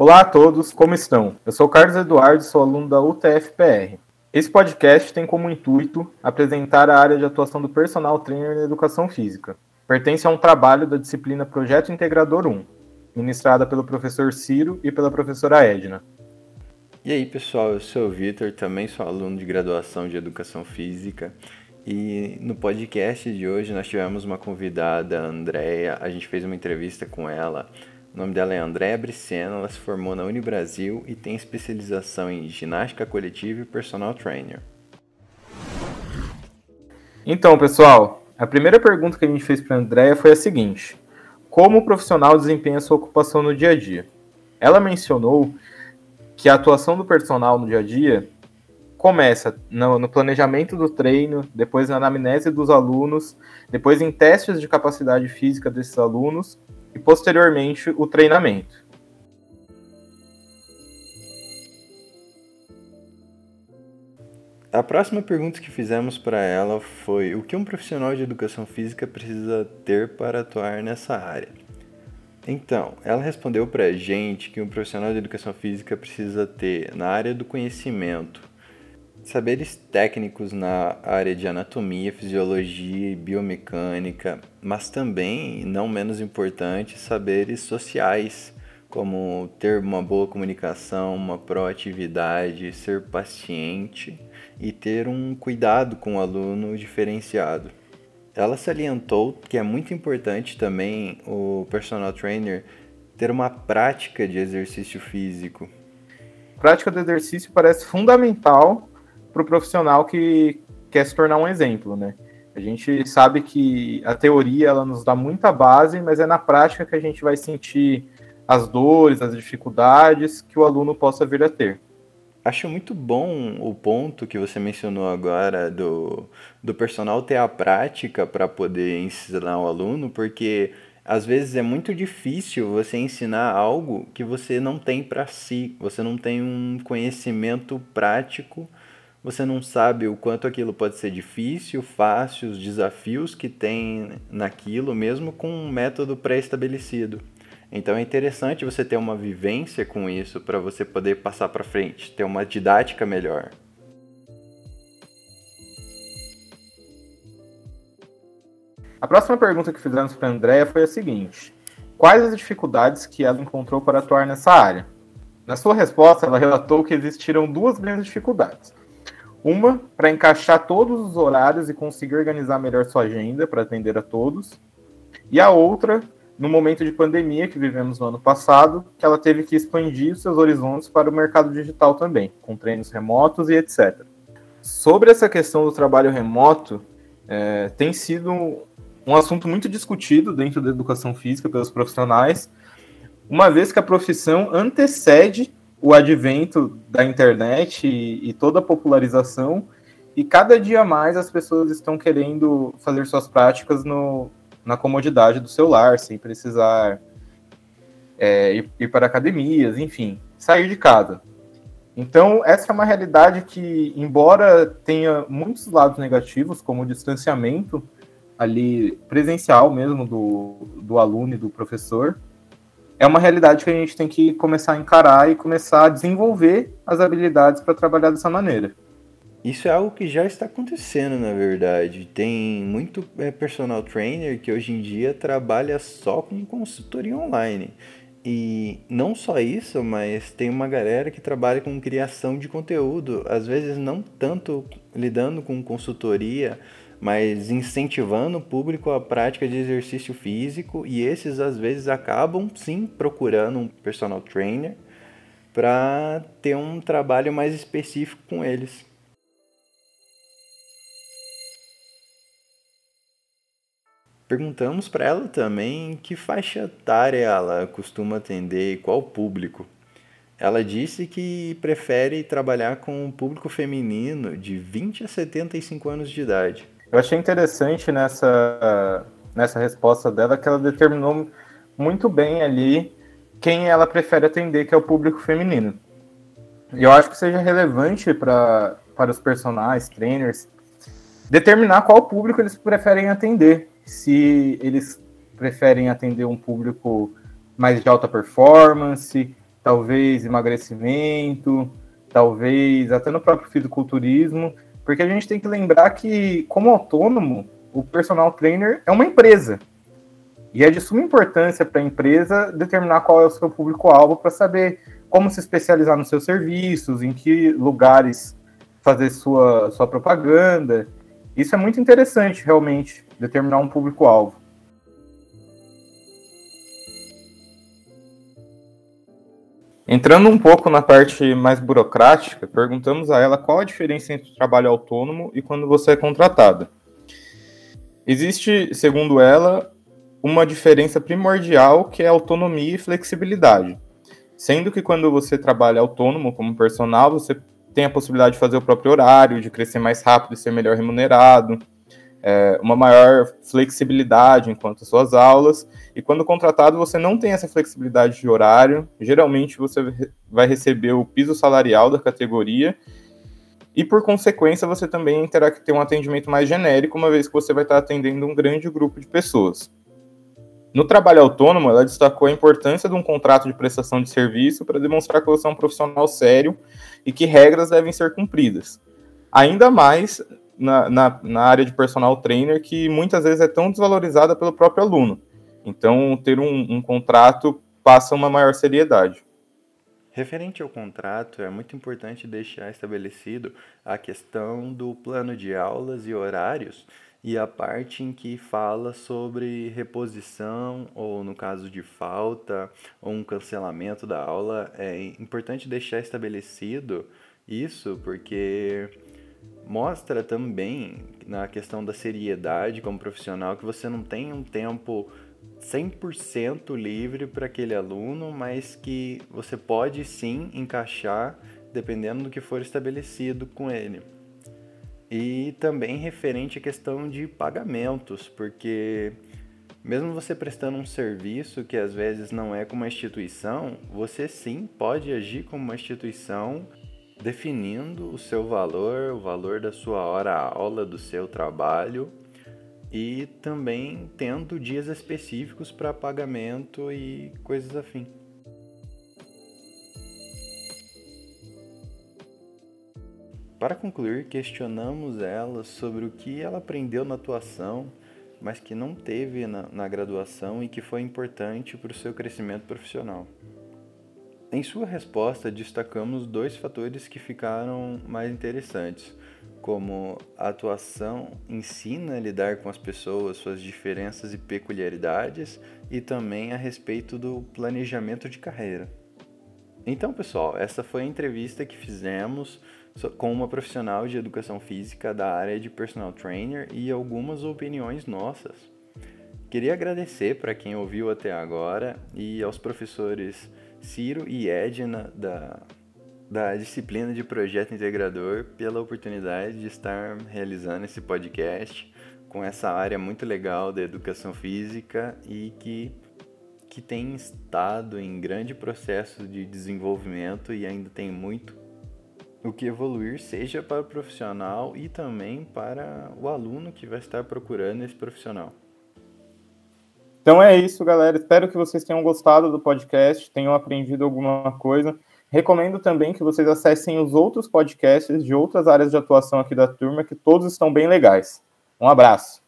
Olá a todos, como estão? Eu sou Carlos Eduardo, sou aluno da UTFPR. Esse podcast tem como intuito apresentar a área de atuação do personal trainer na educação física. Pertence a um trabalho da disciplina Projeto Integrador 1, ministrada pelo professor Ciro e pela professora Edna. E aí, pessoal, eu sou o Vitor, também sou aluno de graduação de Educação Física. E no podcast de hoje nós tivemos uma convidada, a Andrea, a gente fez uma entrevista com ela o nome dela é Andréa Bricena, ela se formou na Unibrasil e tem especialização em ginástica coletiva e personal trainer. Então, pessoal, a primeira pergunta que a gente fez para a Andréa foi a seguinte: Como o profissional desempenha sua ocupação no dia a dia? Ela mencionou que a atuação do personal no dia a dia começa no, no, planejamento do treino, depois na anamnese dos alunos, depois em testes de capacidade física desses alunos e posteriormente o treinamento. A próxima pergunta que fizemos para ela foi: o que um profissional de educação física precisa ter para atuar nessa área? Então, ela respondeu para a gente que um profissional de educação física precisa ter na área do conhecimento saberes técnicos na área de anatomia, fisiologia e biomecânica, mas também, não menos importante, saberes sociais, como ter uma boa comunicação, uma proatividade, ser paciente e ter um cuidado com o aluno diferenciado. Ela salientou que é muito importante também o personal trainer ter uma prática de exercício físico. prática do exercício parece fundamental para o profissional que quer se tornar um exemplo, né? A gente sabe que a teoria ela nos dá muita base, mas é na prática que a gente vai sentir as dores, as dificuldades que o aluno possa vir a ter. Acho muito bom o ponto que você mencionou agora do, do personal ter a prática para poder ensinar o aluno, porque às vezes é muito difícil você ensinar algo que você não tem para si, você não tem um conhecimento prático você não sabe o quanto aquilo pode ser difícil, fácil, os desafios que tem naquilo, mesmo com um método pré-estabelecido. Então é interessante você ter uma vivência com isso para você poder passar para frente, ter uma didática melhor. A próxima pergunta que fizemos para a Andrea foi a seguinte: Quais as dificuldades que ela encontrou para atuar nessa área? Na sua resposta, ela relatou que existiram duas grandes dificuldades. Uma, para encaixar todos os horários e conseguir organizar melhor sua agenda para atender a todos. E a outra, no momento de pandemia que vivemos no ano passado, que ela teve que expandir seus horizontes para o mercado digital também, com treinos remotos e etc. Sobre essa questão do trabalho remoto, é, tem sido um assunto muito discutido dentro da educação física pelos profissionais, uma vez que a profissão antecede o advento da internet e, e, toda a popularização, e cada dia mais as pessoas estão querendo fazer suas práticas no, na comodidade do celular, sem precisar é, ir, ir para academias, enfim, sair de casa. Então, essa é uma realidade que, embora tenha muitos lados negativos, como o distanciamento ali presencial mesmo do, do aluno e do professor, é uma realidade que a gente tem que começar a encarar e começar a desenvolver as habilidades para trabalhar dessa maneira. Isso é algo que já está acontecendo, na verdade. Tem muito é, personal trainer que hoje em dia trabalha só com consultoria online. E não só isso, mas tem uma galera que trabalha com criação de conteúdo, às vezes não tanto lidando com consultoria, mas incentivando o público à prática de exercício físico e esses às vezes acabam sim procurando um personal trainer para ter um trabalho mais específico com eles. Perguntamos para ela também que faixa etária ela costuma atender e qual público. Ela disse que prefere trabalhar com o público feminino de 20 a 75 anos de idade. Eu achei interessante nessa, nessa resposta dela que ela determinou muito bem ali quem ela prefere atender, que é o público feminino. E eu acho que seja relevante para os personagens, trainers, determinar qual público eles preferem atender. Se eles preferem atender um público mais de alta performance, talvez emagrecimento, talvez até no próprio fisiculturismo, porque a gente tem que lembrar que, como autônomo, o personal trainer é uma empresa. E é de suma importância para a empresa determinar qual é o seu público-alvo para saber como se especializar nos seus serviços, em que lugares fazer sua, sua propaganda. Isso é muito interessante, realmente, determinar um público-alvo. Entrando um pouco na parte mais burocrática, perguntamos a ela qual a diferença entre o trabalho autônomo e quando você é contratado. Existe, segundo ela, uma diferença primordial que é autonomia e flexibilidade. Sendo que quando você trabalha autônomo como personal, você tem a possibilidade de fazer o próprio horário, de crescer mais rápido e ser melhor remunerado, é, uma maior flexibilidade enquanto suas aulas. E quando contratado, você não tem essa flexibilidade de horário. Geralmente, você vai receber o piso salarial da categoria. E por consequência, você também terá que ter um atendimento mais genérico, uma vez que você vai estar atendendo um grande grupo de pessoas. No trabalho autônomo, ela destacou a importância de um contrato de prestação de serviço para demonstrar que você é um profissional sério e que regras devem ser cumpridas. Ainda mais na, na, na, área de personal trainer, que muitas vezes é tão desvalorizada pelo próprio aluno. Então, ter um, um contrato passa uma maior seriedade. Referente ao contrato, é muito importante deixar estabelecido a questão do plano de aulas e horários e a parte em que fala sobre reposição ou no caso de falta ou um cancelamento da aula. É importante deixar estabelecido isso porque mostra também na questão da seriedade como profissional que você não tem um tempo 100% livre para aquele aluno, mas que você pode sim encaixar dependendo do que for estabelecido com ele. E também referente à questão de pagamentos, porque mesmo você prestando um serviço que às vezes não é com uma instituição, você sim pode agir como uma instituição definindo o seu valor, o valor da sua hora aula, do seu trabalho e também tendo dias específicos para pagamento e coisas afim. Para concluir, questionamos ela sobre o que ela aprendeu na atuação, mas que não teve na, na graduação e que foi importante para o seu crescimento profissional. Em sua resposta, destacamos dois fatores que ficaram mais interessantes, como a atuação ensina a lidar com as pessoas, suas diferenças e peculiaridades, e também a respeito do planejamento de carreira. Então, pessoal, essa foi a entrevista que fizemos com uma profissional de educação física da área de personal trainer e algumas opiniões nossas. Queria agradecer para quem ouviu até agora e aos professores Ciro e Edna da, da disciplina de projeto integrador pela oportunidade de estar realizando esse podcast com essa área muito legal da educação física e que, que tem estado em grande processo de desenvolvimento e ainda tem muito o que evoluir, seja para o profissional e também para o aluno que vai estar procurando esse profissional. Então é isso, galera. Espero que vocês tenham gostado do podcast, tenham aprendido alguma coisa. Recomendo também que vocês acessem os outros podcasts de outras áreas de atuação aqui da turma, que todos estão bem legais. Um abraço.